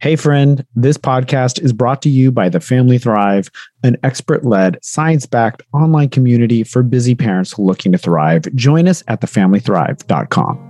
Hey, friend, this podcast is brought to you by The Family Thrive, an expert led, science backed online community for busy parents looking to thrive. Join us at thefamilythrive.com.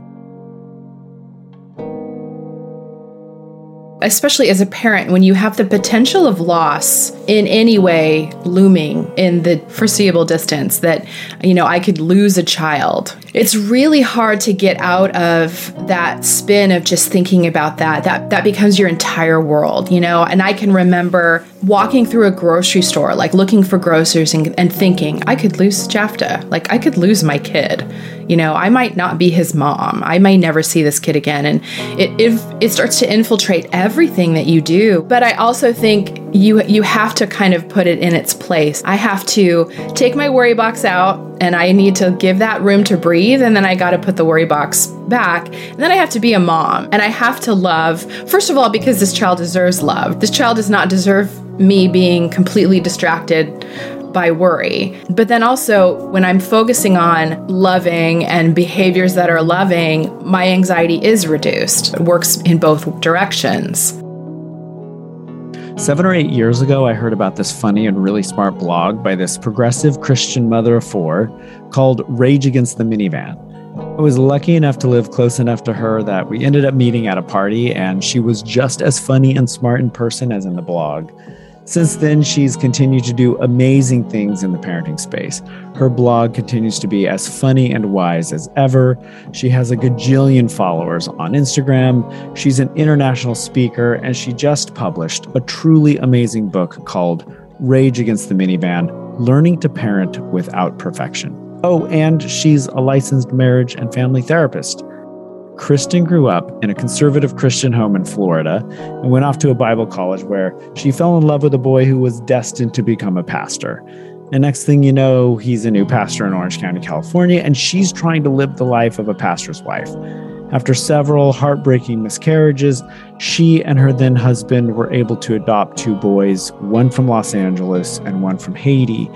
especially as a parent, when you have the potential of loss in any way looming in the foreseeable distance, that, you know, I could lose a child, it's really hard to get out of that spin of just thinking about that. That, that becomes your entire world, you know? And I can remember walking through a grocery store, like looking for groceries and, and thinking, I could lose Jafta. Like, I could lose my kid you know, I might not be his mom. I may never see this kid again. And it, it, it starts to infiltrate everything that you do. But I also think you you have to kind of put it in its place. I have to take my worry box out and I need to give that room to breathe and then I got to put the worry box back. And then I have to be a mom and I have to love first of all because this child deserves love. This child does not deserve me being completely distracted by worry. But then also, when I'm focusing on loving and behaviors that are loving, my anxiety is reduced. It works in both directions. Seven or eight years ago, I heard about this funny and really smart blog by this progressive Christian mother of four called Rage Against the Minivan. I was lucky enough to live close enough to her that we ended up meeting at a party, and she was just as funny and smart in person as in the blog. Since then, she's continued to do amazing things in the parenting space. Her blog continues to be as funny and wise as ever. She has a gajillion followers on Instagram. She's an international speaker, and she just published a truly amazing book called Rage Against the Minivan Learning to Parent Without Perfection. Oh, and she's a licensed marriage and family therapist. Kristen grew up in a conservative Christian home in Florida and went off to a Bible college where she fell in love with a boy who was destined to become a pastor. And next thing you know, he's a new pastor in Orange County, California, and she's trying to live the life of a pastor's wife. After several heartbreaking miscarriages, she and her then husband were able to adopt two boys, one from Los Angeles and one from Haiti.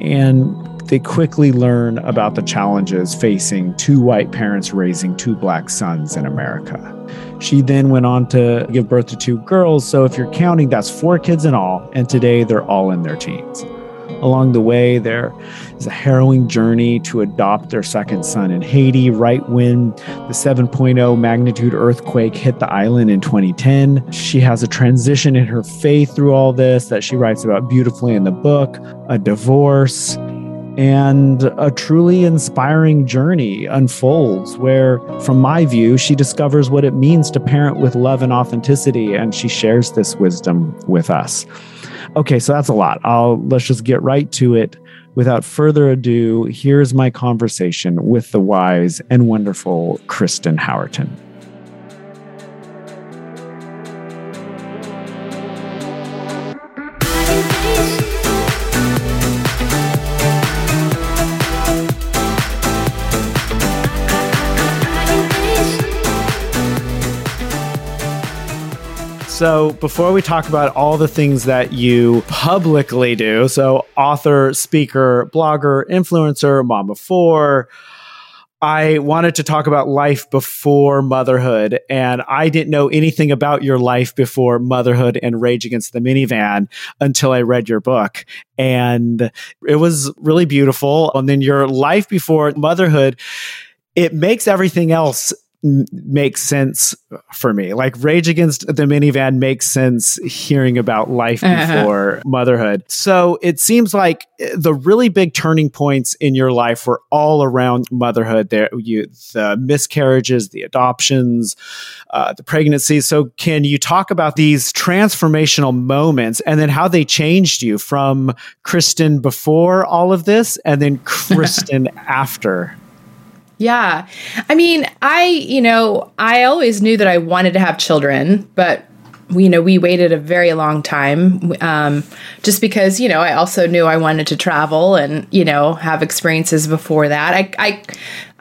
And they quickly learn about the challenges facing two white parents raising two black sons in America. She then went on to give birth to two girls. So if you're counting, that's four kids in all. And today they're all in their teens. Along the way, there is a harrowing journey to adopt their second son in Haiti right when the 7.0 magnitude earthquake hit the island in 2010. She has a transition in her faith through all this that she writes about beautifully in the book, a divorce, and a truly inspiring journey unfolds where from my view she discovers what it means to parent with love and authenticity and she shares this wisdom with us. Okay so that's a lot. I'll let's just get right to it. Without further ado here's my conversation with the wise and wonderful kristen howerton So, before we talk about all the things that you publicly do, so author, speaker, blogger, influencer, mom of four, I wanted to talk about life before motherhood. And I didn't know anything about your life before motherhood and Rage Against the Minivan until I read your book. And it was really beautiful. And then your life before motherhood, it makes everything else makes sense for me. Like Rage Against the Minivan makes sense hearing about life uh-huh. before uh-huh. motherhood. So it seems like the really big turning points in your life were all around motherhood. There, you the miscarriages, the adoptions, uh, the pregnancies. So can you talk about these transformational moments and then how they changed you from Kristen before all of this and then Kristen after? Yeah. I mean, I, you know, I always knew that I wanted to have children, but you know, we waited a very long time um, just because, you know, I also knew I wanted to travel and, you know, have experiences before that. I, I,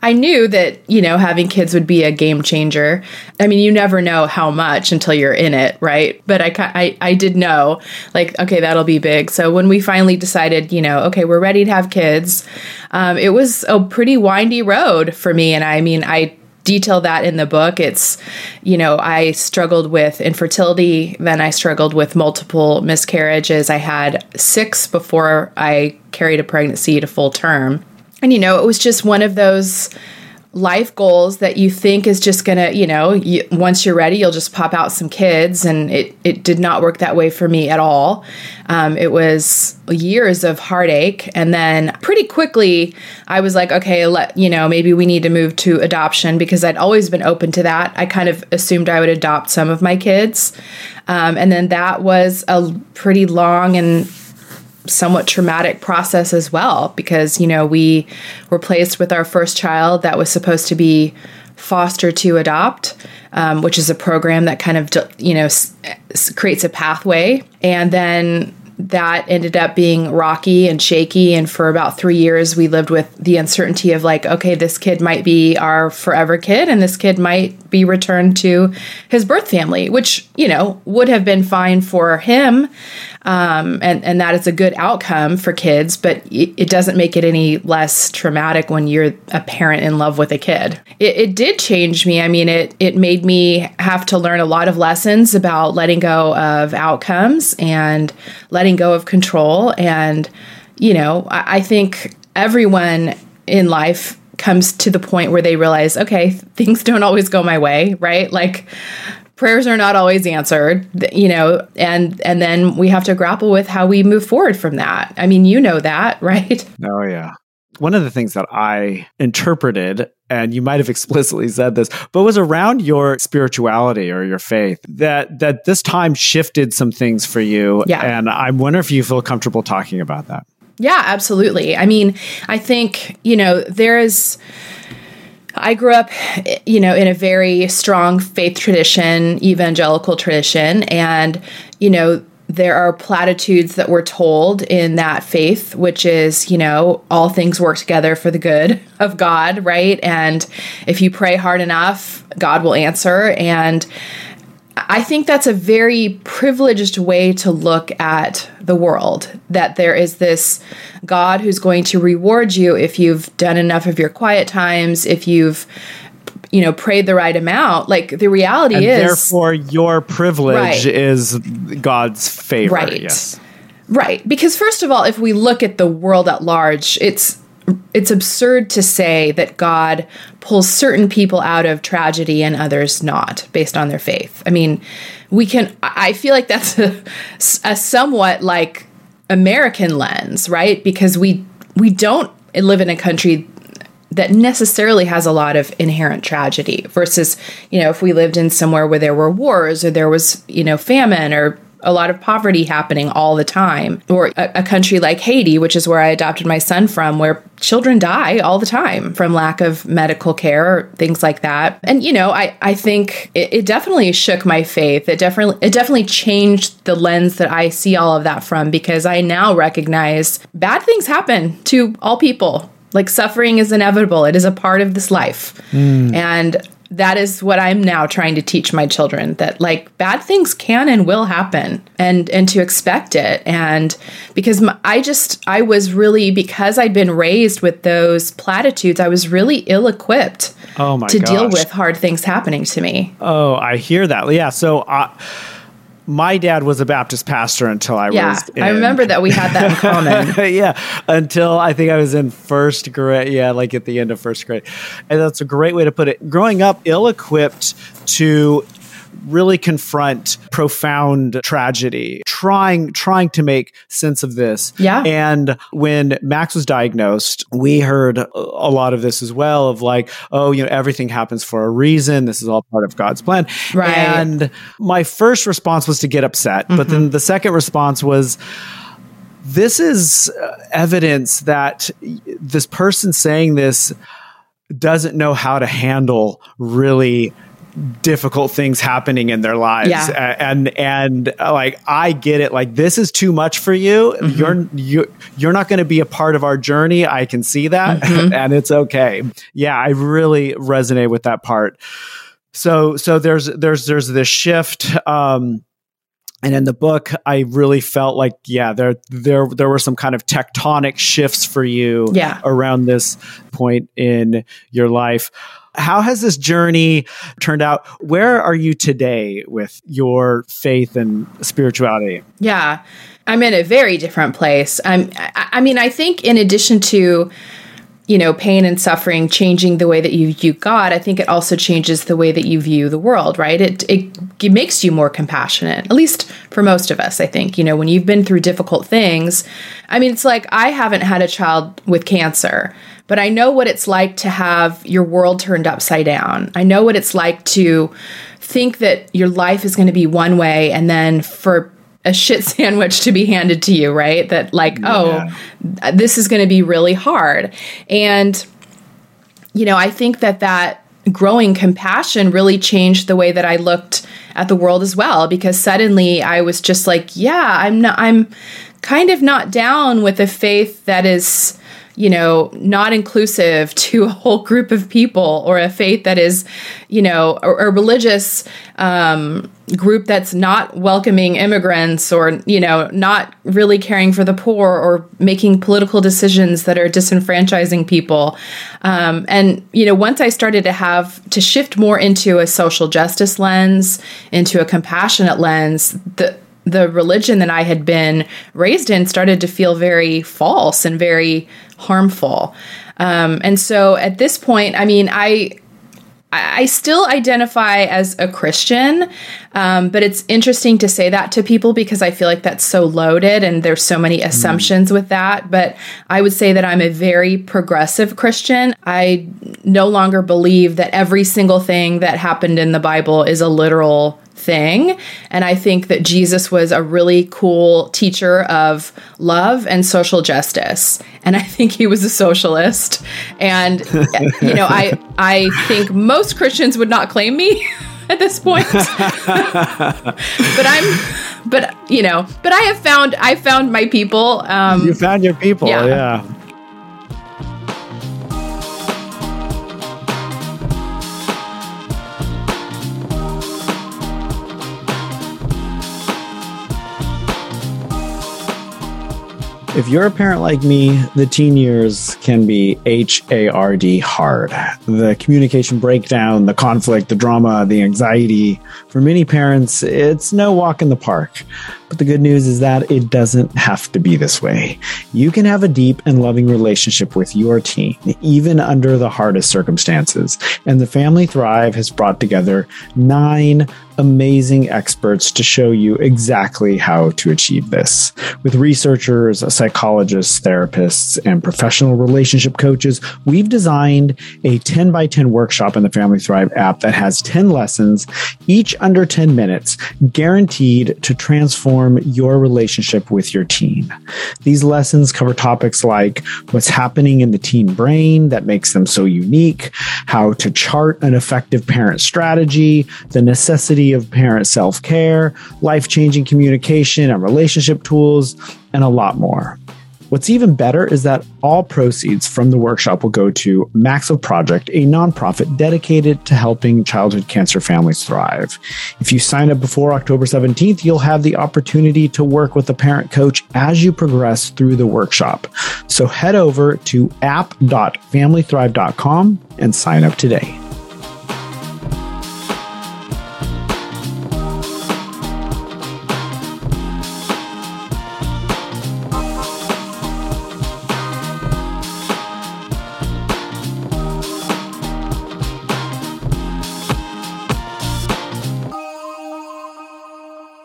I knew that, you know, having kids would be a game changer. I mean, you never know how much until you're in it, right? But I, I, I did know, like, okay, that'll be big. So when we finally decided, you know, okay, we're ready to have kids, um, it was a pretty windy road for me. And I mean, I detail that in the book. It's, you know, I struggled with infertility, then I struggled with multiple miscarriages. I had six before I carried a pregnancy to full term. And, you know, it was just one of those life goals that you think is just gonna you know you, once you're ready you'll just pop out some kids and it it did not work that way for me at all. Um, it was years of heartache and then pretty quickly i was like okay let you know maybe we need to move to adoption because i'd always been open to that. I kind of assumed i would adopt some of my kids. Um, and then that was a pretty long and somewhat traumatic process as well because you know we were placed with our first child that was supposed to be foster to adopt um, which is a program that kind of you know s- creates a pathway. And then that ended up being rocky and shaky. And for about three years we lived with the uncertainty of like okay this kid might be our forever kid and this kid might be returned to his birth family which you know would have been fine for him um, and and that is a good outcome for kids. But it, doesn't make it any less traumatic when you're a parent in love with a kid. It, it did change me. I mean, it it made me have to learn a lot of lessons about letting go of outcomes and letting go of control. And you know, I, I think everyone in life comes to the point where they realize, okay, things don't always go my way, right? Like prayers are not always answered you know and and then we have to grapple with how we move forward from that. I mean you know that right? Oh yeah. One of the things that i interpreted and you might have explicitly said this but was around your spirituality or your faith that that this time shifted some things for you. Yeah. and i wonder if you feel comfortable talking about that. Yeah absolutely. I mean i think you know there is I grew up, you know, in a very strong faith tradition, evangelical tradition, and you know, there are platitudes that we're told in that faith, which is, you know, all things work together for the good of God, right? And if you pray hard enough, God will answer. And I think that's a very privileged way to look at the world. That there is this God who's going to reward you if you've done enough of your quiet times, if you've you know prayed the right amount like the reality and is therefore your privilege right. is god's favor right yes right because first of all if we look at the world at large it's it's absurd to say that God pulls certain people out of tragedy and others not based on their faith. I mean, we can, I feel like that's a, a somewhat like American lens, right? Because we, we don't live in a country that necessarily has a lot of inherent tragedy versus, you know, if we lived in somewhere where there were wars or there was, you know, famine or a lot of poverty happening all the time. Or a, a, country like Haiti, which is where I adopted my son from, where children die all the time from lack of medical care or things like that. And you know, I, I think it, it definitely shook my faith. It definitely it definitely changed the lens that I see all of that from because I now recognize bad things happen to all people. Like suffering is inevitable. It is a part of this life. Mm. And that is what I'm now trying to teach my children that like bad things can and will happen and and to expect it and because my, I just I was really because I'd been raised with those platitudes I was really ill equipped oh to gosh. deal with hard things happening to me. Oh, I hear that. Yeah, so uh, my dad was a Baptist pastor until I yeah, was. Yeah, I remember that we had that in common. yeah, until I think I was in first grade. Yeah, like at the end of first grade, and that's a great way to put it. Growing up ill-equipped to really confront profound tragedy, trying trying to make sense of this. Yeah. And when Max was diagnosed, we heard a lot of this as well of like, oh, you know, everything happens for a reason. This is all part of God's plan. Right. And my first response was to get upset, mm-hmm. but then the second response was this is uh, evidence that this person saying this doesn't know how to handle really difficult things happening in their lives yeah. and and uh, like I get it like this is too much for you mm-hmm. you're you you're not going to be a part of our journey I can see that mm-hmm. and it's okay yeah I really resonate with that part so so there's there's there's this shift um and in the book i really felt like yeah there there there were some kind of tectonic shifts for you yeah. around this point in your life How has this journey turned out? Where are you today with your faith and spirituality? Yeah, I'm in a very different place. I'm, I, mean, I think in addition to you know, pain and suffering changing the way that you view God, I think it also changes the way that you view the world, right? It, it, it makes you more compassionate, at least for most of us, I think. You know, when you've been through difficult things, I mean, it's like I haven't had a child with cancer, but I know what it's like to have your world turned upside down. I know what it's like to think that your life is going to be one way and then for a shit sandwich to be handed to you, right? That like, yeah. oh, this is going to be really hard. And you know, I think that that growing compassion really changed the way that I looked at the world as well because suddenly I was just like, yeah, I'm not I'm kind of not down with a faith that is you know, not inclusive to a whole group of people or a faith that is, you know, a, a religious um, group that's not welcoming immigrants or, you know, not really caring for the poor or making political decisions that are disenfranchising people. Um, and, you know, once I started to have to shift more into a social justice lens, into a compassionate lens, the the religion that I had been raised in started to feel very false and very harmful. Um, and so at this point, I mean, I I still identify as a Christian, um, but it's interesting to say that to people because I feel like that's so loaded and there's so many assumptions mm. with that. But I would say that I'm a very progressive Christian. I no longer believe that every single thing that happened in the Bible is a literal thing. And I think that Jesus was a really cool teacher of love and social justice. And I think he was a socialist. And you know, I I think most Christians would not claim me at this point. but I'm but you know, but I have found I found my people. Um, you found your people, yeah. yeah. If you're a parent like me, the teen years can be H A R D hard. The communication breakdown, the conflict, the drama, the anxiety. For many parents, it's no walk in the park. But the good news is that it doesn't have to be this way. You can have a deep and loving relationship with your team, even under the hardest circumstances. And the Family Thrive has brought together nine amazing experts to show you exactly how to achieve this. With researchers, psychologists, therapists, and professional relationship coaches, we've designed a 10 by 10 workshop in the Family Thrive app that has 10 lessons, each under 10 minutes, guaranteed to transform transform your relationship with your teen. These lessons cover topics like what's happening in the teen brain that makes them so unique, how to chart an effective parent strategy, the necessity of parent self care, life changing communication and relationship tools, and a lot more. What's even better is that all proceeds from the workshop will go to Max Love Project, a nonprofit dedicated to helping childhood cancer families thrive. If you sign up before October 17th, you'll have the opportunity to work with a parent coach as you progress through the workshop. So head over to app.familythrive.com and sign up today.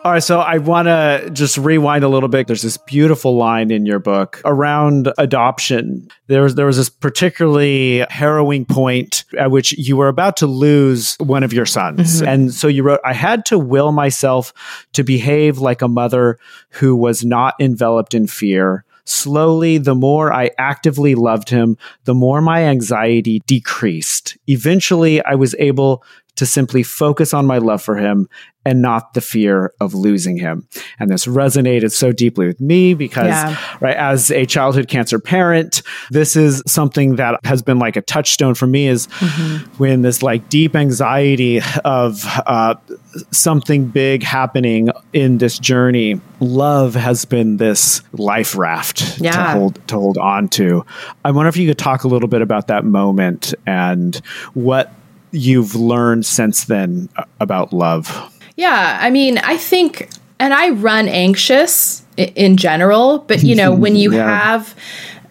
All right, so I want to just rewind a little bit. There's this beautiful line in your book around adoption. There was there was this particularly harrowing point at which you were about to lose one of your sons. Mm-hmm. And so you wrote, I had to will myself to behave like a mother who was not enveloped in fear. Slowly, the more I actively loved him, the more my anxiety decreased. Eventually, I was able to simply focus on my love for him and not the fear of losing him. And this resonated so deeply with me because, yeah. right, as a childhood cancer parent, this is something that has been like a touchstone for me is mm-hmm. when this like deep anxiety of uh, something big happening in this journey, love has been this life raft yeah. to hold to hold on to. I wonder if you could talk a little bit about that moment and what you've learned since then about love. Yeah, I mean, I think, and I run anxious in general, but you know, when you yeah. have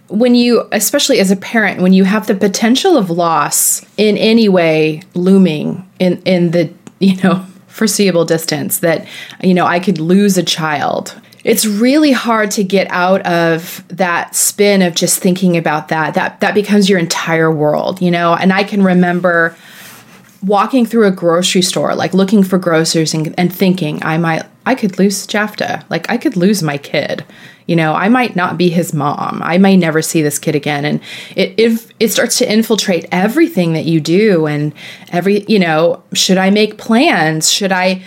when you especially as a parent when you have the potential of loss in any way looming in in the you know foreseeable distance that you know I could lose a child it's really hard to get out of that spin of just thinking about that that that becomes your entire world you know and I can remember walking through a grocery store, like looking for groceries and, and thinking, I might, I could lose Jafta. Like I could lose my kid. You know, I might not be his mom. I may never see this kid again. And it, it, it starts to infiltrate everything that you do. And every, you know, should I make plans? Should I,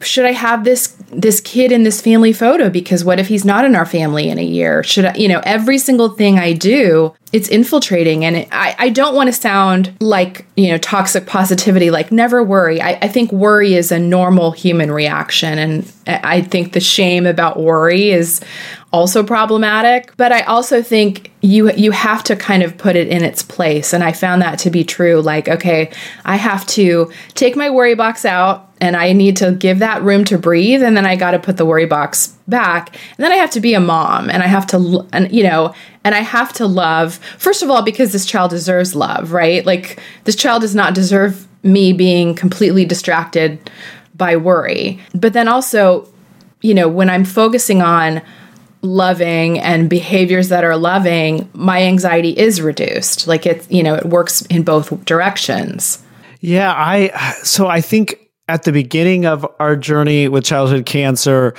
should I have this this kid in this family photo because what if he's not in our family in a year? Should I, you know, every single thing I do, it's infiltrating. And it, I, I don't want to sound like, you know, toxic positivity, like never worry. I, I think worry is a normal human reaction. And I think the shame about worry is also problematic but i also think you you have to kind of put it in its place. And i found that to be true. Like okay i have to take my worry box out and I need to give that room to breathe. And then I got to put the worry box back. And then I have to be a mom and I have to and you know and I have to love first of all because this child deserves love right? Like this child does not deserve me being completely distracted by worry. But then also you know when I'm focusing on loving and behaviors that are loving my anxiety is reduced. Like it you know it works in both directions. Yeah i so i think at the beginning of our journey with childhood cancer,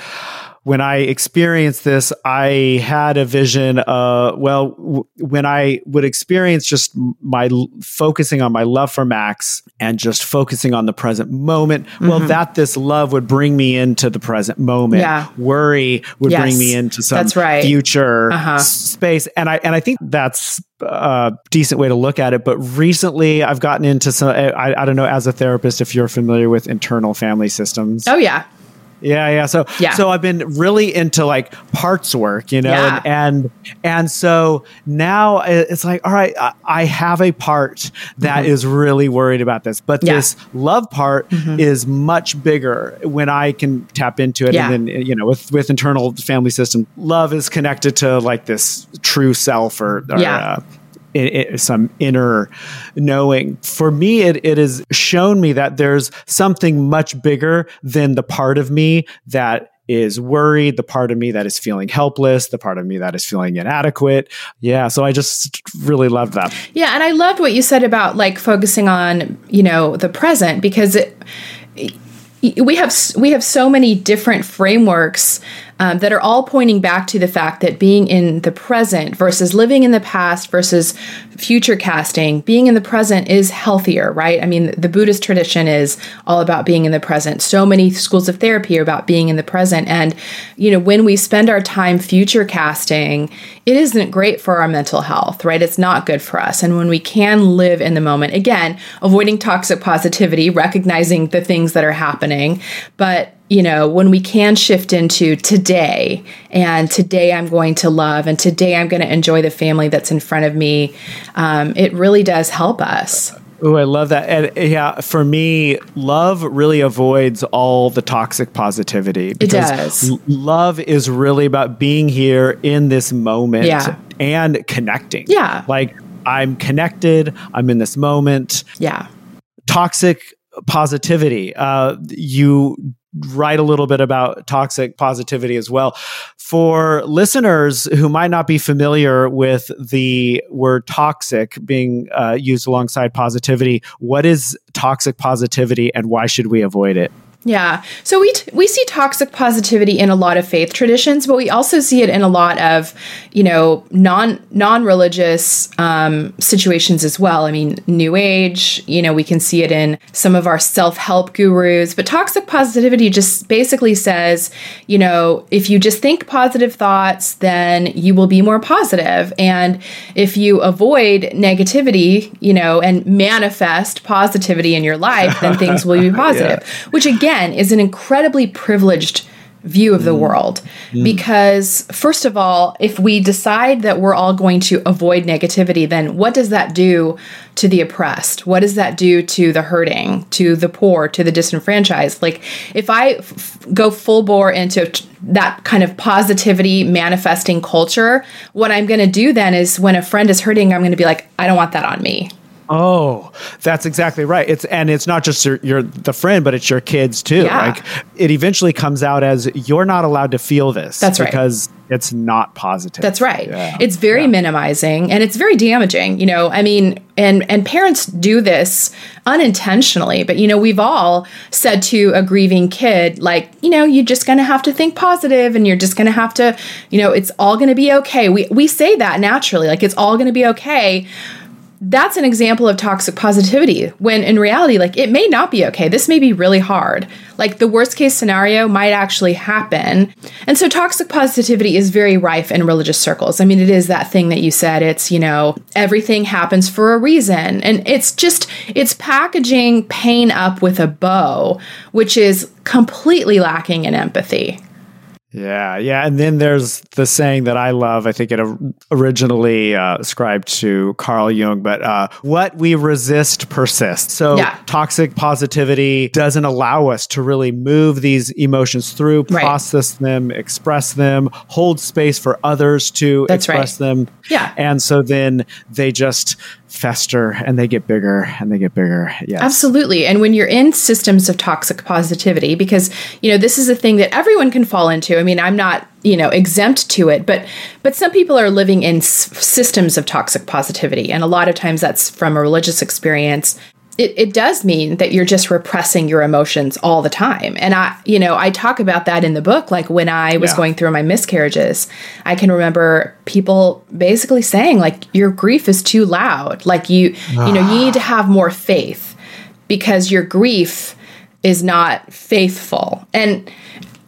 when I experienced this, I had a vision. Uh, well, w- when I would experience just my l- focusing on my love for Max and just focusing on the present moment, mm-hmm. well, that this love would bring me into the present moment. Yeah. Worry would yes. bring me into some that's right. future uh-huh. space, and I and I think that's a decent way to look at it. But recently, I've gotten into some. I, I don't know as a therapist if you're familiar with internal family systems. Oh yeah. Yeah, yeah. So yeah. so I've been really into like parts work, you know, yeah. and, and and so now it's like, all right, I have a part that mm-hmm. is really worried about this, but yeah. this love part mm-hmm. is much bigger when I can tap into it. And then you know, with with internal family system, love is connected to like this true self or, or yeah. Uh, it, it, some inner knowing. For me, it, it has shown me that there's something much bigger than the part of me that is worried, the part of me that is feeling helpless, the part of me that is feeling inadequate. Yeah. So I just really love that. Yeah. And I loved what you said about like focusing on, you know, the present because it, we have we have so many different frameworks um, that are all pointing back to the fact that being in the present versus living in the past versus future casting, being in the present is healthier, right? I mean, the Buddhist tradition is all about being in the present. So many schools of therapy are about being in the present. And, you know, when we spend our time future casting, it isn't great for our mental health, right? It's not good for us. And when we can live in the moment, again, avoiding toxic positivity, recognizing the things that are happening, but you know, when we can shift into today and today I'm going to love and today I'm going to enjoy the family that's in front of me, um, it really does help us. Oh, I love that. And yeah, for me, love really avoids all the toxic positivity. It does. Love is really about being here in this moment yeah. and connecting. Yeah. Like I'm connected, I'm in this moment. Yeah. Toxic positivity. Uh, you write a little bit about toxic positivity as well. For listeners who might not be familiar with the word toxic being uh, used alongside positivity, what is toxic positivity and why should we avoid it? Yeah. So we t- we see toxic positivity in a lot of faith traditions, but we also see it in a lot of, you know, non non religious um, situations as well. I mean, New Age. You know, we can see it in some of our self help gurus. But toxic positivity just basically says, you know, if you just think positive thoughts, then you will be more positive. positive, and if you avoid negativity, you know, and manifest positivity in your life, then things will be positive. yeah. Which again again is an incredibly privileged view of the mm. world mm. because first of all if we decide that we're all going to avoid negativity then what does that do to the oppressed what does that do to the hurting to the poor to the disenfranchised like if I f- go full bore into that kind of positivity manifesting culture what i'm going to do then is when a friend is hurting i'm going to be like i don't want that on me Oh, that's exactly right. It's and it's not just your, your the friend, but it's your kids too. Yeah. Like it eventually comes out as you're not allowed to feel this. That's right. Because it's not positive. That's right. Yeah. It's very yeah. minimizing and it's very damaging. You know, I mean, and and parents do this unintentionally, but you know, we've all said to a grieving kid, like, you know, you're just gonna have to think positive and you're just gonna have to, you know, it's all gonna be okay. We we say that naturally, like it's all gonna be okay that's an example of toxic positivity when in reality like it may not be okay. This may be really hard. Like the worst case scenario might actually happen. And so toxic positivity is very rife in religious circles. I mean it is that thing that you said. It's you know everything happens for a reason. And it's just it's packaging pain up with a bow which is completely lacking in empathy yeah, yeah, and then there's the saying that I love. I think it originally uh, ascribed to Carl Jung, but uh, what we resist persists. So yeah. toxic positivity doesn't allow us to really move these emotions through, process right. them, express them, hold space for others to That's express right. them. Yeah, and so then they just fester and they get bigger and they get bigger. Yes. Absolutely. And when you're in systems of toxic positivity, because, you know, this is a thing that everyone can fall into. I mean, I'm not, you know, exempt to it, but but some people are living in s- systems of toxic positivity. And a lot of times that's from a religious experience it, it does mean that you're just repressing your emotions all the time. And I, you know, I talk about that in the book. Like when I was yeah. going through my miscarriages, I can remember people basically saying, like, your grief is too loud. Like you, ah. you know, you need to have more faith because your grief is not faithful. And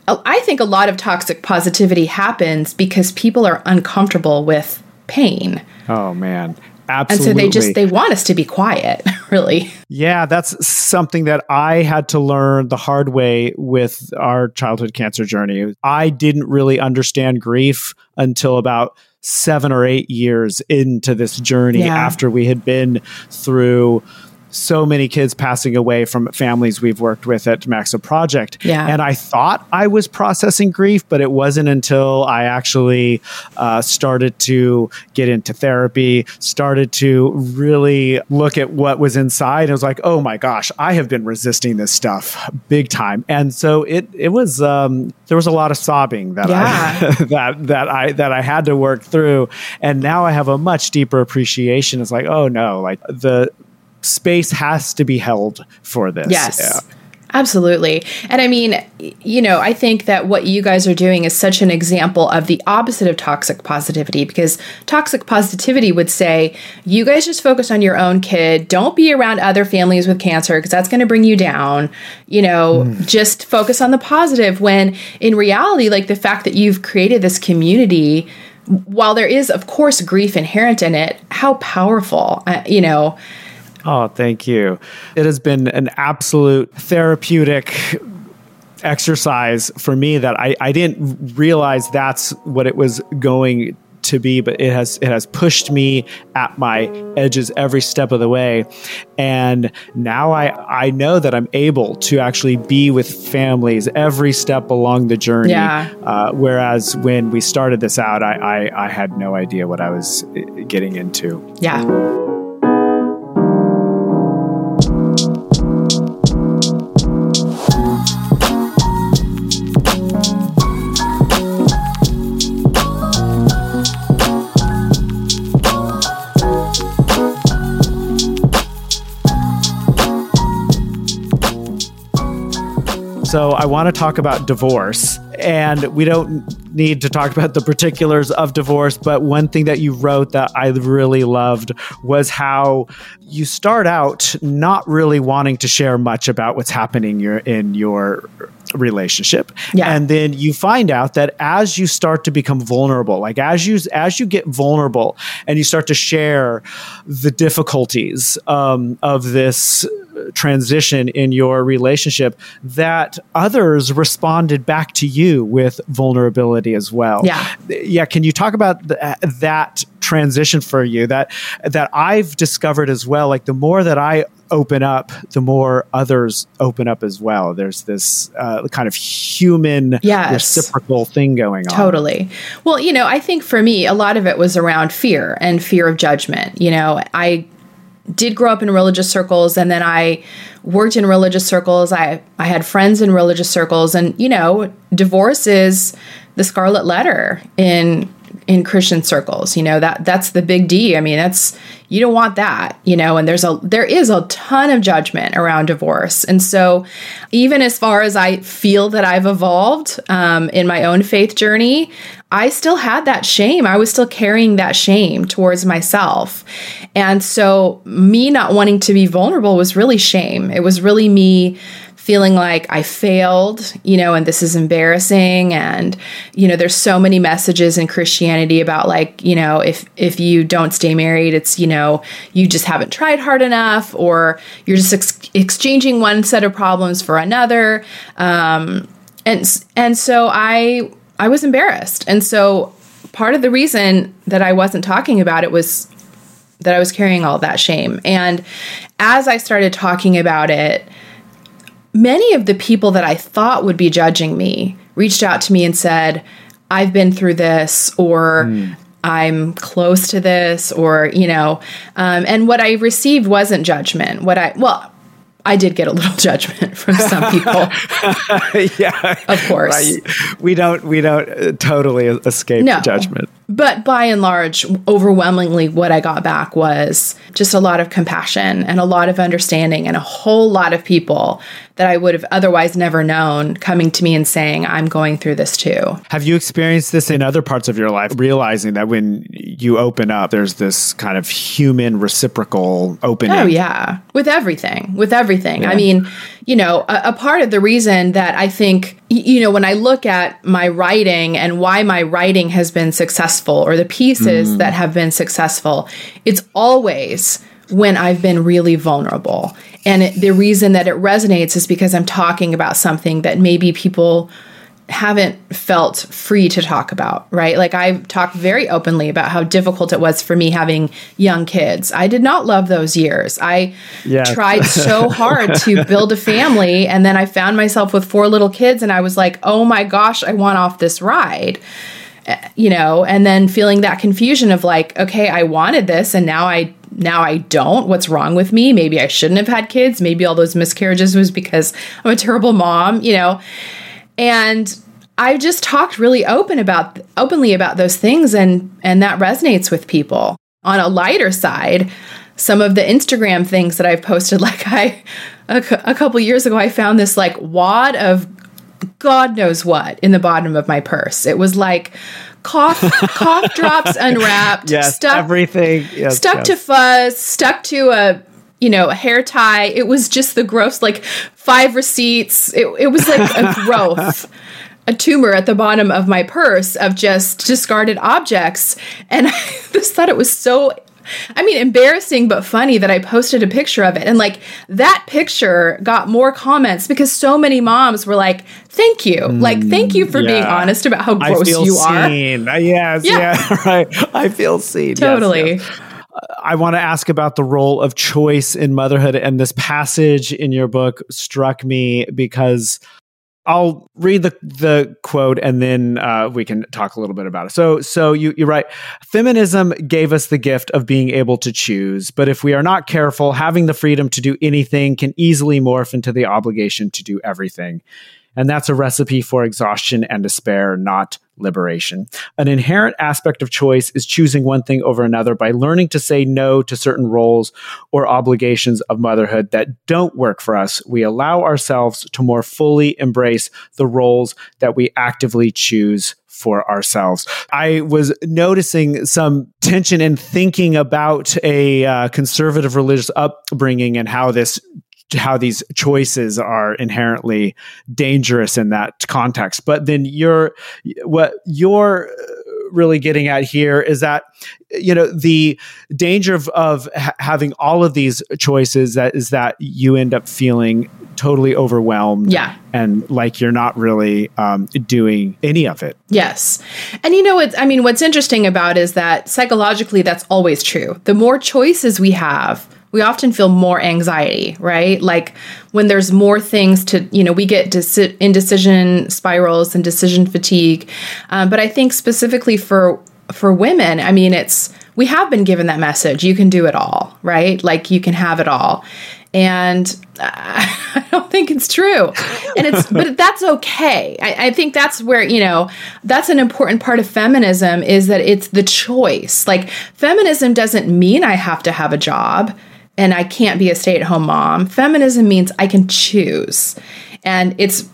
I think a lot of toxic positivity happens because people are uncomfortable with pain. Oh man. Absolutely. And so they just they want us to be quiet, really. Yeah, that's something that I had to learn the hard way with our childhood cancer journey. I didn't really understand grief until about 7 or 8 years into this journey yeah. after we had been through so many kids passing away from families we've worked with at Max Love Project. Yeah. And I thought I was processing grief, but it wasn't until I actually uh, started to get into therapy, started to really look at what was inside. I was like, oh my gosh, I have been resisting this stuff big time. And so it it was um, there was a lot of sobbing that yeah. I that that I that I had to work through. And now I have a much deeper appreciation. It's like, oh no, like the space has to be held for this. Yes. Yeah. Absolutely. And I mean, you know, I think that what you guys are doing is such an example of the opposite of toxic positivity because toxic positivity would say, you guys just focus on your own kid. Don't be around other families with cancer because that's going to bring you down. You know, mm. just focus on the positive. When in reality, like the fact that you've created this community, while there is, of course, grief inherent in it, how powerful, uh, you know, Oh, thank you. It has been an absolute therapeutic exercise for me that I, I didn't realize that's what it was going to be but it has it has pushed me at my edges every step of the way and now i i know that i'm able to actually be with families every step along the journey yeah. Uh, whereas when we started this out I, I i had no idea what i was uh, getting into yeah So I want to talk about divorce. And we don't need to talk about the particulars of divorce, but one thing that you wrote that I really loved was how you start out not really wanting to share much about what's happening in your relationship Yeah. and then you find out that as you start to become vulnerable like as you as you get vulnerable and you start to share the difficulties um, of this transition in your relationship that others responded back to you with vulnerability as well Yeah. yeah can you talk about th- that transition for you that that i've discovered as well like the more that i open up the more others open up as well there's this uh, kind of human Yes. reciprocal thing going on Totally. Well, you know, I think for me, a lot of it was around fear and fear of judgment. You know, I did grow up in religious circles and then I worked in religious circles. I I had friends in religious circles and you know, divorce is the scarlet letter in in Christian circles. You know, that that's the big D. I mean, that's you don't want that, you know, and there's a there is a ton of judgment around divorce. And so even as far as I feel that I've evolved um, in my own faith journey, I still had that shame. I was still carrying that shame towards myself. And so, me not wanting to be vulnerable was really shame. It was really me feeling like I failed, you know, and this is embarrassing. And, you know, there's so many messages in Christianity about like, you know, if if you don't stay married, it's, you know, you just haven't tried hard enough, or you're just ex- exchanging one set of problems for another. Um, and and so I I was embarrassed. And so part of the reason that I wasn't talking about it was that I was carrying all that shame. And as I started talking about it, many of the people that I thought would be judging me reached out to me and said, I've been through this, or I'm close to this, or, you know, um, and what I received wasn't judgment. What I, well, I did get a little judgment from some people, yeah of course. Right. we don't we don't uh, totally escape No. judgment But by and large, overwhelmingly, what I got back was just a lot of compassion and a lot of understanding, and a whole lot of people that I would have otherwise never known coming to me and saying, I'm going through this too. Have you experienced this in other parts of your life, realizing that when you open up, there's this kind of human reciprocal opening? Oh, yeah. With everything, with everything. I mean, you know, a, a part of the reason that I think, you know, when I look at my writing and why my writing has been successful or the pieces mm. that have been successful, it's always when I've been really vulnerable. And it, the reason that it resonates is because I'm talking about something that maybe people haven't felt free to talk about, right? Like I've talked very openly about how difficult it was for me having young kids. I did not love those years. I Yeah. tried so hard to build a family and then I found myself with four little kids and I was like, "Oh my gosh, I want off this ride." Uh, You know, and then feeling that confusion of like, "Okay, I wanted this and now I now I don't. What's wrong with me? Maybe I shouldn't have had kids. Maybe all those miscarriages was because I'm a terrible mom, you know." And I've just talked really open about openly about those things and and that resonates with people. On a lighter side, some of the Instagram things that I've posted like I a, couple years ago I found this like wad of god knows what in the bottom of my purse. It was like cough cough drops unwrapped, Yes, stuck everything. Yes, stuck yes. to fuzz, stuck to a you know a hair tie. It was just the gross like five receipts. It, it was like a growth. A tumor at the bottom of my purse of just discarded objects. And I just thought it was so, I mean, embarrassing but funny that I posted a picture of it. And like that picture got more comments because so many moms were like, thank you. like, thank you for being honest about how gross you are. seen. Uh, Yes, Yeah. yeah, right. I feel seen. Yes, Totally. yes. I want to ask about the role of choice in motherhood. And this passage in your book struck me because I'll read the, the quote and then uh, we can talk a little bit about it. So, so you, you write, feminism gave us the gift of being able to choose, but if we are not careful, having the freedom to do anything can easily morph into the obligation to do everything. And that's a recipe for exhaustion and despair, not liberation. An inherent aspect of choice is choosing one thing over another by learning to say no to certain roles or obligations of motherhood that don't work for us. We allow ourselves to more fully embrace the roles that we actively choose for ourselves. I was noticing some tension in thinking about a uh, conservative religious upbringing and how this how these choices are inherently dangerous in that context. But then you're what you're really getting at here is that you know the danger of, of ha- having all of these choices that is that you end up feeling totally overwhelmed yeah. and like you're not really um, doing any of it. Yes. And you know what i mean what's interesting about is that psychologically that's always true. The more choices we have we often feel more anxiety, right? Like when there's more things to, you know, we get deci- indecision spirals and decision fatigue. Um, but I think specifically for for women, I mean, it's we have been given that message. You can do it all, right? Like you can have it all. And I don't think it's true. And it's, but that's okay. I, I, think that's where, you know, that's an important part of feminism is that it's the choice. Like, feminism doesn't mean I have to have a job and I can't be a stay at home mom. Feminism means I can choose. And it's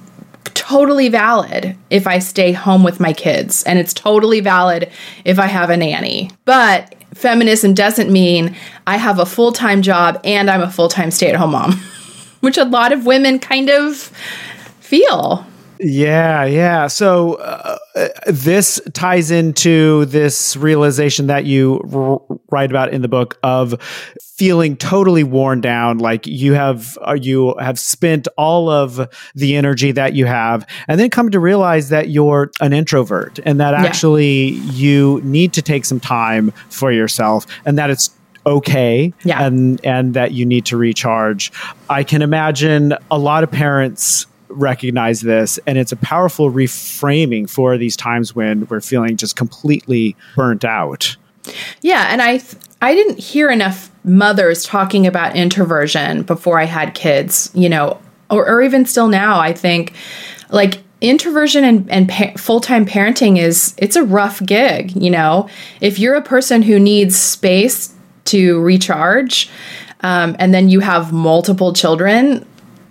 totally valid if I stay home with my kids, and it's totally valid if I have a nanny. But feminism doesn't mean I have a full time job and I'm a full time stay at home mom, which a lot of women kind of feel. Yeah, yeah. So uh, this ties into this realization that you r- write about in the book of feeling totally worn down, like you have uh, you have spent all of the energy that you have, and then come to realize that you're an introvert and that actually yeah. you need to take some time for yourself, and that it's okay yeah. and and that you need to recharge. I can imagine a lot of parents recognize this and it's a powerful reframing for these times when we're feeling just completely burnt out. Yeah and i th- i didn't hear enough mothers talking about introversion before i had kids you know or, or even still now i think like introversion and, and pa- full-time parenting is it's a rough gig you know? If you're a person who needs space to recharge um, and then you have multiple children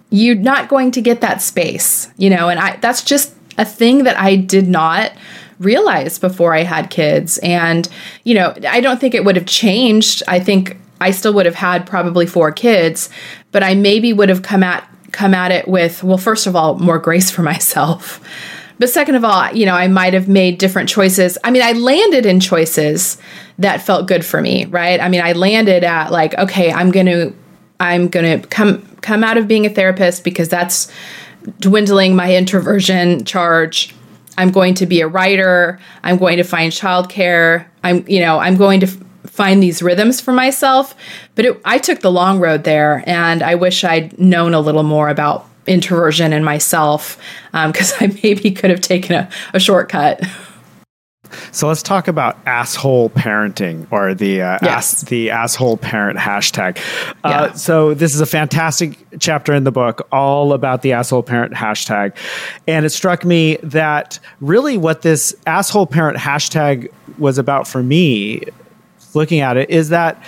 you're not going to get that space, you know, and I that's just a thing that I did not realize before I had kids. And, you know, I don't think it would have changed. I think I still would have had probably four kids, but I maybe would have come at come at it with, well, first of all, more grace for myself. But second of all, you know, I might have made different choices. I mean, I landed in choices that felt good for me, right? I mean, I landed at like, okay, I'm going to I'm going to come come out of being a therapist because that's dwindling my introversion charge. I'm going to be a writer. I'm going to find childcare. I'm, you know, I'm going to f- find these rhythms for myself. But it, I took the long road there, and I wish I'd known a little more about introversion and myself because um, I maybe could have taken a, a shortcut. So let's talk about asshole parenting or the uh, yes. ass, the asshole parent hashtag. Uh, yeah. so this is a fantastic chapter in the book, all about the asshole parent hashtag, and it struck me that really what this asshole parent hashtag was about for me, looking at it, is that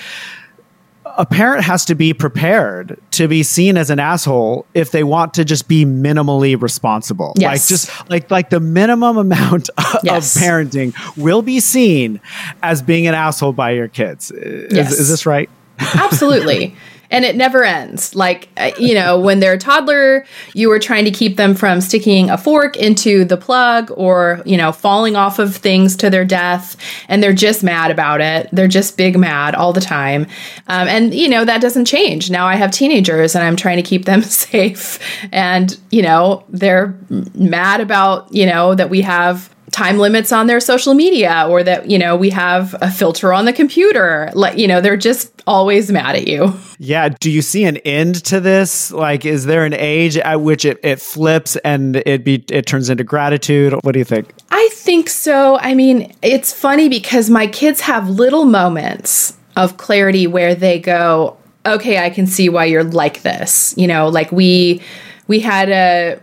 a parent has to be prepared to be seen as an asshole if they want to just be minimally responsible. Yes. Like just like like the minimum amount of yes. parenting will be seen as being an asshole by your kids. Yes. Is, is this right? Absolutely. and it never ends. Like, uh, you know, when they're a toddler, you were trying to keep them from sticking a fork into the plug or, you know, falling off of things to their death. And they're just mad about it. They're just big mad all the time. Um, and, you know, that doesn't change. Now I have teenagers and I'm trying to keep them safe. And, you know, they're mad about, you know, that we have time limits on their social media or that you know we have a filter on the computer. Like you know they're just always mad at you. Yeah do you see an end to this? Like is there an age at which it, it flips and it be it turns into gratitude? What do you think? I think so. I mean it's funny because my kids have little moments of clarity where they go okay i can see why you're like this. You know like we we had a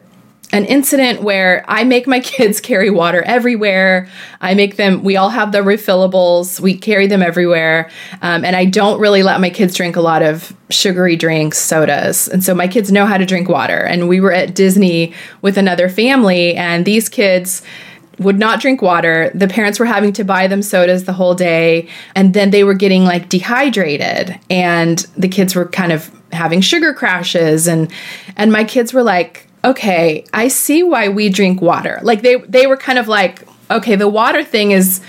an incident where I make my kids carry water everywhere. I make them, we all have the refillables, we carry them everywhere. Um, and I don't really let my kids drink a lot of sugary drinks, sodas. And so my kids know how to drink water. And we were at Disney with another family, and these kids, would not drink water. The parents were having to buy them sodas the whole day. And then they were getting like dehydrated. And the kids were kind of having sugar crashes. And and my kids were like, okay, I see why we drink water. Like they they were kind of like, okay, the water thing is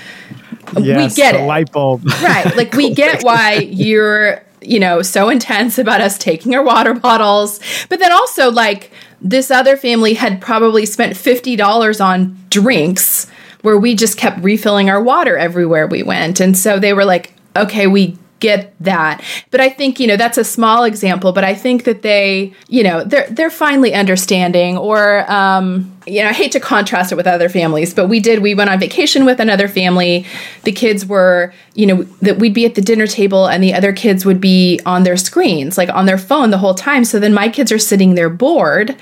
yes, we get it. light bulb. Right. Like we get why you're, you know, so intense about us taking our water bottles. But then also like this other family had probably spent $50 on drinks where we just kept refilling our water everywhere we went. And so they were like, okay, we get that. But I think, you know, that's a small example, but I think that they, you know, they're they're finally understanding or um you know, I hate to contrast it with other families, but we did we went on vacation with another family. The kids were, you know, that we'd be at the dinner table and the other kids would be on their screens, like on their phone the whole time. So then my kids are sitting there bored.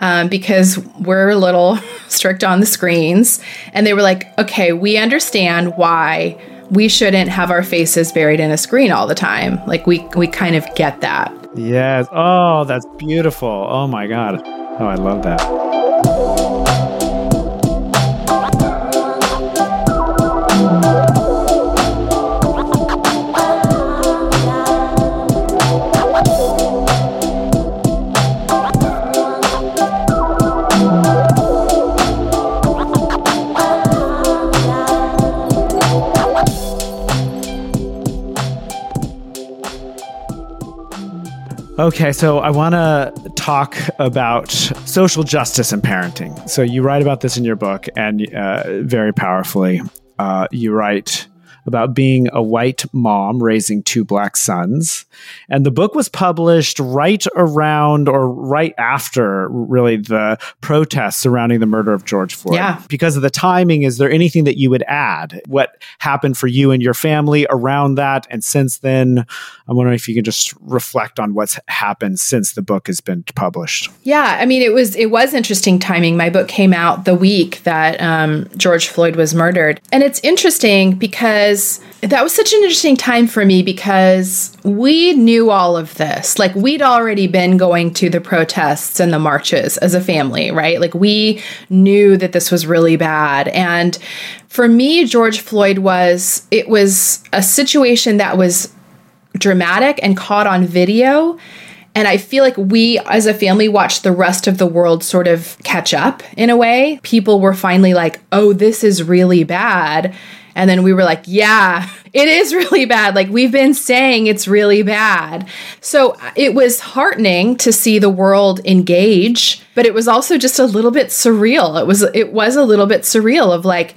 Um, because we're a little strict on the screens. And they were like, okay, we understand why we shouldn't have our faces buried in a screen all the time. Like we we kind of get that. Yes. Oh, that's beautiful. Oh my god. Oh, I love that. Okay, so I want to talk about social justice and parenting. So you write about this in your book, and uh, very powerfully, uh, you write about being a white mom raising two black sons. And the book was published right around or right after really the protests surrounding the murder of George Floyd. Yeah. Because of the timing, is there anything that you would add? What happened for you and your family around that? And since then, I'm wondering if you can just reflect on what's happened since the book has been published. Yeah, I mean, it was it was interesting timing. My book came out the week that um, George Floyd was murdered, and it's interesting because that was such an interesting time for me because we knew all of this. Like we'd already been going to the protests and the marches as a family, right? Like we knew that this was really bad, and for me, George Floyd was it was a situation that was dramatic and caught on video. And I feel like we as a family watched the rest of the world sort of catch up in a way. People were finally like, oh, this is really bad. And then we were like, yeah, it is really bad. Like we've been saying it's really bad. So it was heartening to see the world engage, but it was also just a little bit surreal. It was it was a little bit surreal of like,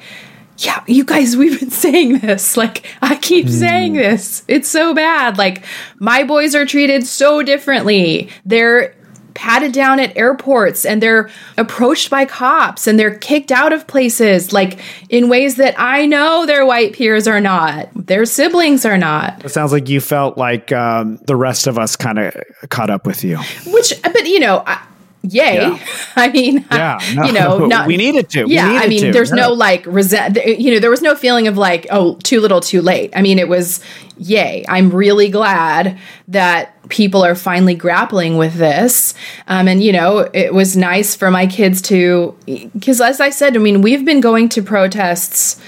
yeah, you guys, we've been saying this. Like, I keep mm. saying this. It's so bad. Like, my boys are treated so differently. They're patted down at airports and they're approached by cops and they're kicked out of places like in ways that I know their white peers are not. Their siblings are not. It sounds like you felt like um, the rest of us kind of caught up with you. Which, but you know, I, yay yeah. i mean yeah no, you know not, we needed to yeah needed i mean to. there's yeah. no like resent you know there was no feeling of like oh too little too late i mean it was yay i'm really glad that people are finally grappling with this um, and you know it was nice for my kids to because as i said i mean we've been going to protests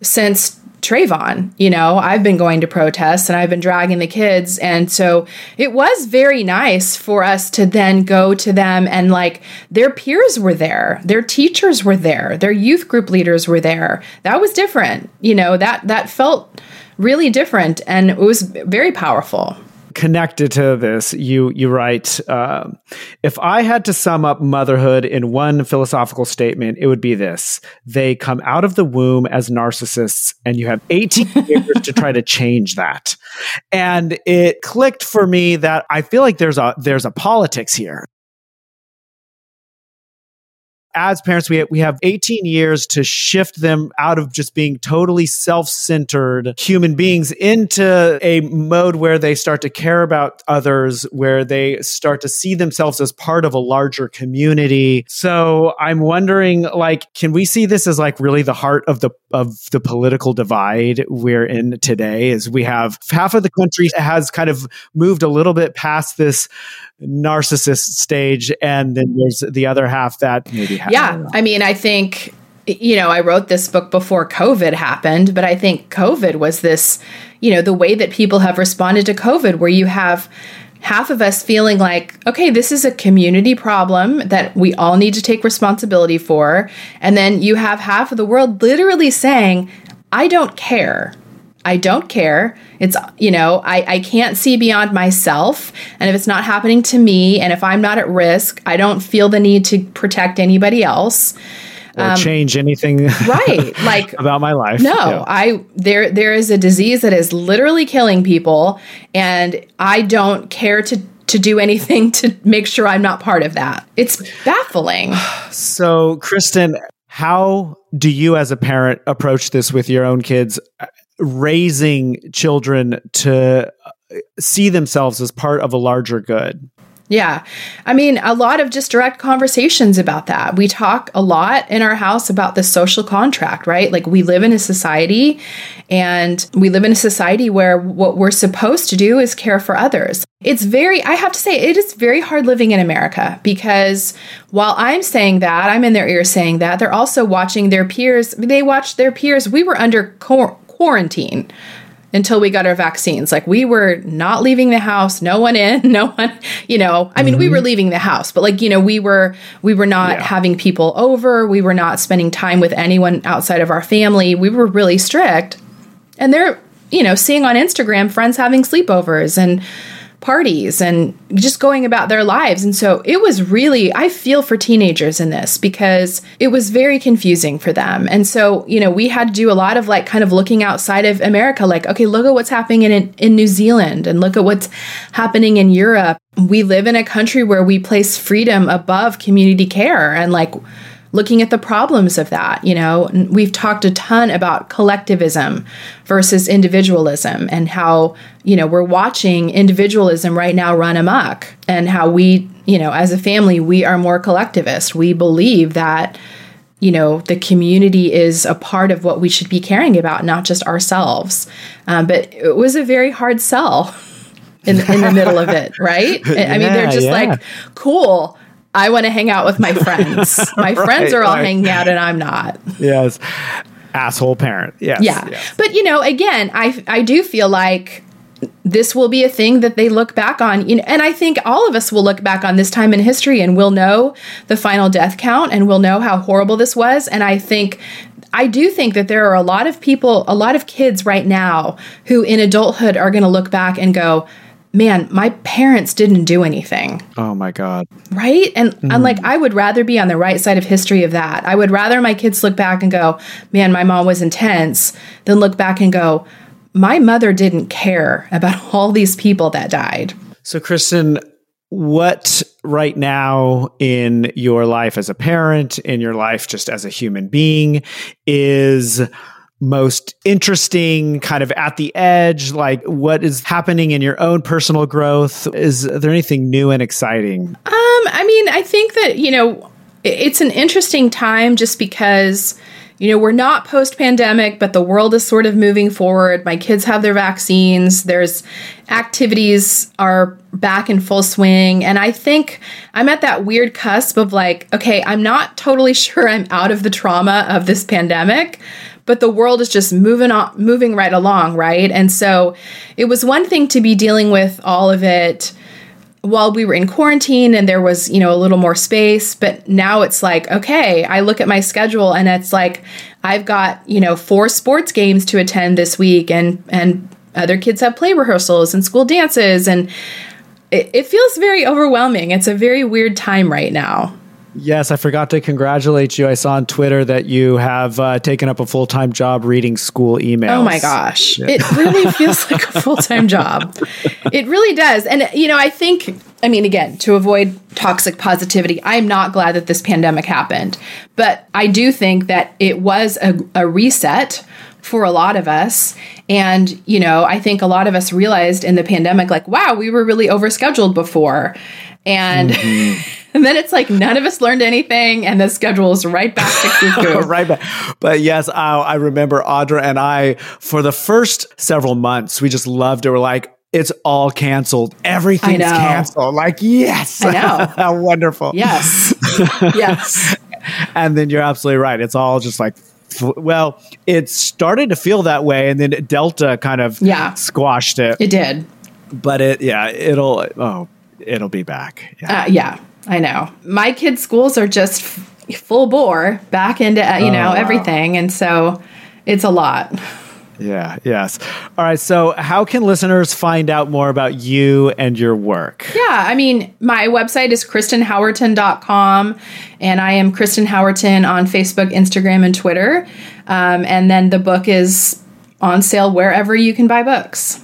since Trayvon. You know, I've been going to protests and I've been dragging the kids. And so it was very nice for us to then go to them and like their peers were there, their teachers were there, their youth group leaders were there. That was different. You know, that that felt really different and it was very powerful connected to this, you you write, uh, if I had to sum up motherhood in one philosophical statement, it would be this: they come out of the womb as narcissists, and you have 18 years to try to change that. And it clicked for me that I feel like there's a there's a politics here. As parents, we, we have 18 years to shift them out of just being totally self centered human beings into a mode where they start to care about others, where they start to see themselves as part of a larger community. So I'm wondering, like, can we see this as like really the heart of the of the political divide we're in today? Is we have half of the country has kind of moved a little bit past this narcissist stage, and then there's the other half that maybe yeah. I mean, I think you know, I wrote this book before COVID happened, but I think COVID was this, you know, the way that people have responded to COVID, where you have half of us feeling like, okay, this is a community problem that we all need to take responsibility for. And then you have half of the world literally saying, I don't care. I don't care. It's, you know, I, I can't see beyond myself. And if it's not happening to me and if I'm not at risk, I don't feel the need to protect anybody else. Or um, change anything right like about my life no yeah. i there there is a disease that is literally killing people and i don't care to to do anything to make sure i'm not part of that it's baffling so kristen how do you as a parent approach this with your own kids raising children to uh, see themselves as part of a larger good. Yeah. I mean, a lot of just direct conversations about that. We talk a lot in our house about the social contract, right? Like we live in a society and we live in a society where what we're supposed to do is care for others. It's very, I have to say, it is very hard living in America because while I'm saying that, I'm in their ear saying that, they're also watching their peers. They watch their peers. We were under quarantine until we got our vaccines. Like we were not leaving the house, no one in, no one, you know, I mean, mm-hmm. we were mm-hmm. leaving the house, but like, you know, we were, we were not yeah. having people over. We were not spending time with anyone outside of our family. We were really strict. And they're, you know, seeing on Instagram friends having sleepovers and, parties and just going about their lives. And so it was really, I feel for teenagers in this because it was very confusing for them. And so, you know, we had to do a lot of like kind of looking outside of America, like, okay, look at what's happening in, in New Zealand and look at what's happening in Europe. We live in a country where we place freedom above community care and like, looking at the problems of that. You know, we've talked a ton about collectivism versus individualism and how, you know, we're watching individualism right now run amok and how we, you know, as a family, we are more collectivist. We believe that you know the community is a part of what we should be caring about not just ourselves um, but it was a very hard sell in, in the middle of it right i mean they're just yeah. like cool I want to hang out with my friends. My right, friends are all right. hanging out and I'm not. Yes. Asshole parent. Yes. Yeah. Yes. But you know, again, I I do feel like this will be a thing that they look back on you know, and i think all of us will look back on this time in history and we'll know the final death count and we'll know how horrible this was and i think I do think that there are a lot of people, a lot of kids right now who in adulthood are going to look back and go, man, my parents didn't do anything. Oh my God. Right? And mm. I'm like, I would rather be on the right side of history of that. I would rather my kids look back and go, man, my mom was intense, than look back and go, my mother didn't care about all these people that died. So, Kristen, what right now in your life as a parent, in your life just as a human being, is most interesting, kind of at the edge? Like what is happening in your own personal growth? Is there anything new and exciting? Um, I mean, I think that, you know, it's an interesting time just because you know, we're not post pandemic, but the world is sort of moving forward. My kids have their vaccines. There's activities are back in full swing. And I think I'm at that weird cusp of like, okay, I'm not totally sure I'm out of the trauma of this pandemic, but the world is just moving on moving right along right? And so it was one thing to be dealing with all of it while we were in quarantine and there was you know a little more space but now it's like okay i look at my schedule and it's like i've got you know four sports games to attend this week and and other kids have play rehearsals and school dances and it, it feels very overwhelming. It's a very weird time right now Yes, I forgot to congratulate you. I saw on Twitter that you have uh, taken up a full time job reading school emails. Oh my gosh. Yeah. It really feels like a full time job. It really does. And, you know, I think, I mean, again, to avoid toxic positivity, I'm not glad that this pandemic happened. But I do think that it was a, a reset for a lot of us. And, you know, I think a lot of us realized in the pandemic, like, wow, we were really overscheduled before. And, mm-hmm. and then it's like none of us learned anything, and the schedule is right back to cuckoo. right back. But yes, I, I remember Audra and I, for the first several months, we just loved it. We're like, it's all canceled. Everything's canceled. Like, yes. I know. How wonderful. Yes. yes. and then you're absolutely right. It's all just like well, it started to feel that way, and then Delta kind of yeah. squashed it. It did, but it yeah it'll oh it'll be back. Yeah, uh, yeah I know. My kids' schools are just f- full bore back into uh, you oh, know wow. everything, and so it's a lot. Yeah, yes. All right. So, how can listeners find out more about you and your work? Yeah, I mean, my website is kristenhowerton.com, and I am Kristen Howerton on Facebook, Instagram, and Twitter. Um, and then the book is on sale wherever you can buy books.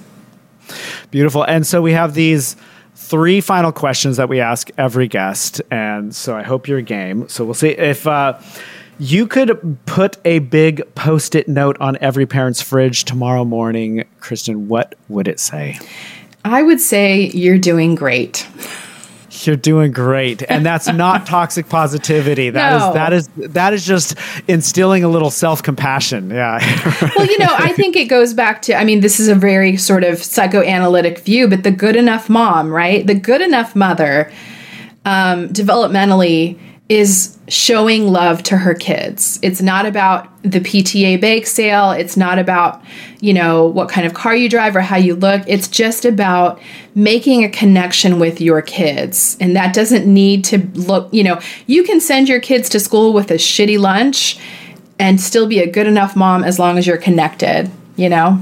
Beautiful. And so, we have these three final questions that we ask every guest. And so, I hope you're game. So, we'll see if. Uh, you could put a big post it note on every parent's fridge tomorrow morning. Kristen, what would it say? I would say, You're doing great. You're doing great, and that's not toxic positivity. That no. is that is that is just instilling a little self compassion. Yeah. well, you know, I think it goes back to. I mean, this is a very sort of psychoanalytic view, but the good enough mom, right? The good enough mother, um, developmentally is showing love to her kids. It's not about the PTA bake sale. It's not about, you know, what kind of car you drive or how you look. It's just about making a connection with your kids. And that doesn't need to look, you know, you can send your kids to school with a shitty lunch and still be a good enough mom as long as you're connected, you know?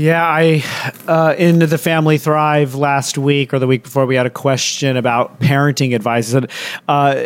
Yeah, I uh, in the Family Thrive last week or the week before, we had a question about parenting advice. Said, uh,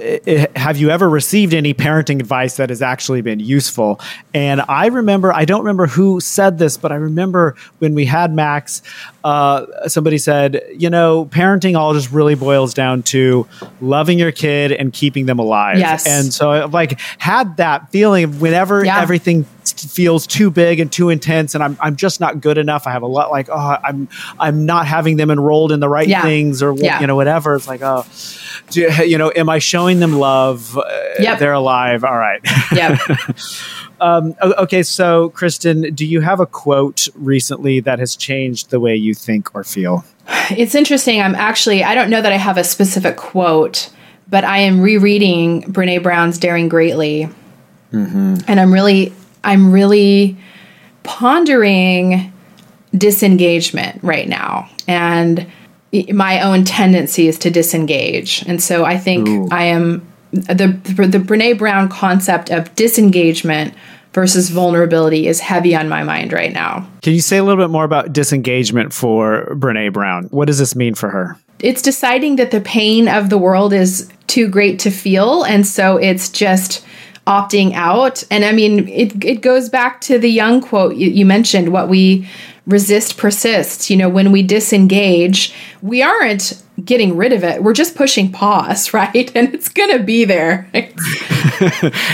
"Have you ever received any parenting advice that has actually been useful?" And I remember, I don't remember who said this, but I remember when we had Max, uh, somebody said, "You know, parenting all just really boils down to loving your kid and keeping them alive." Yes, and so I've like had that feeling whenever yeah. everything feels too big and too intense and I'm, I'm just not good enough i have a lot like oh i'm i'm not having them enrolled in the right yeah. things or yeah. you know whatever it's like oh do, you know am i showing them love yep. they're alive all right yeah um, okay so kristen do you have a quote recently that has changed the way you think or feel it's interesting i'm actually i don't know that i have a specific quote but i am rereading brene brown's daring greatly mm-hmm. and i'm really I'm really pondering disengagement right now and my own tendency is to disengage. And so I think Ooh. I am the the Brene Brown concept of disengagement versus vulnerability is heavy on my mind right now. Can you say a little bit more about disengagement for Brene Brown? What does this mean for her? It's deciding that the pain of the world is too great to feel and so it's just opting out. And I mean, it, it goes back to the Jung quote you, you mentioned what we resist persists. You know, when we disengage, we aren't getting rid of it. We're just pushing pause, right? And it's going to be there.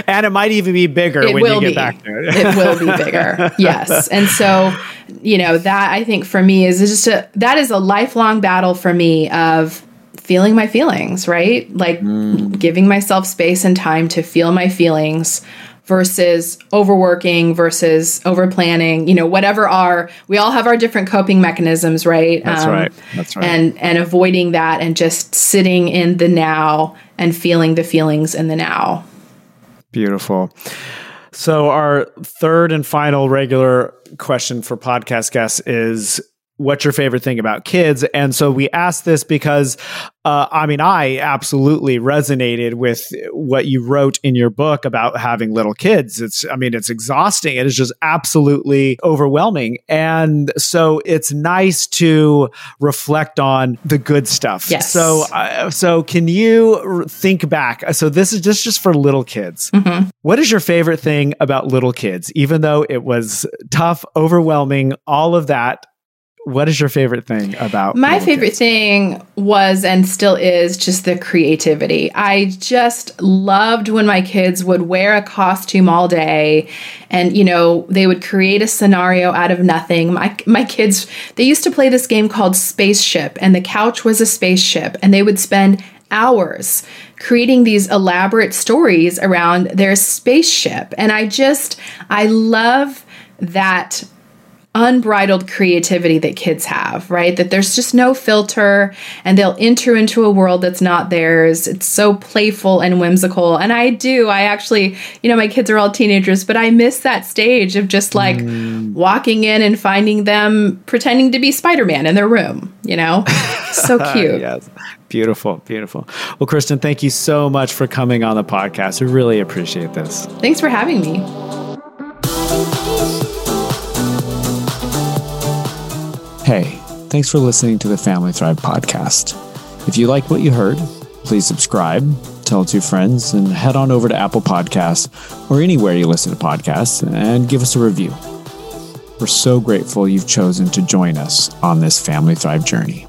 and it might even be bigger it when you get be. back there. it will be bigger. Yes. And so, you know, that I think for me is just a that is a lifelong battle for me of feeling my feelings, right? Like mm. giving myself space and time to feel my feelings versus overworking versus over planning, you know, whatever are we all have our different coping mechanisms, right? That's um, right. That's right. And and avoiding that and just sitting in the now and feeling the feelings in the now. Beautiful. So our third and final regular question for podcast guests is what's your favorite thing about kids? And so we asked this because, uh, I mean, I absolutely resonated with what you wrote in your book about having little kids. It's, I mean, it's exhausting. It is just absolutely overwhelming. And so it's nice to reflect on the good stuff. Yes. So, uh, so can you think back? So this is just, just for little kids. Mm-hmm. What is your favorite thing about little kids? Even though it was tough, overwhelming, all of that, what is your favorite thing about my favorite thing was and still is just the creativity. I just loved when my kids would wear a costume all day and you know they would create a scenario out of nothing. My my kids they used to play this game called spaceship and the couch was a spaceship and they would spend hours creating these elaborate stories around their spaceship. And i just i love that unbridled creativity that kids have, right? That there's just no filter and they'll enter into a world that's not theirs. It's so playful and whimsical. And I do, I actually, you know, my kids are all teenagers, but I miss that stage of just like mm. walking in and finding them pretending to be Spider Man in their room, you know? so cute. yes. Beautiful, beautiful. Well, Kristen, thank you so much for coming on the podcast. We really appreciate this. Thanks for having me. Hey, thanks for listening to the Family Thrive podcast. If you liked what you heard, please subscribe, tell two friends, and head on over to Apple Podcasts or anywhere you listen to podcasts and give us a review. We're so grateful you've chosen to join us on this Family Thrive journey.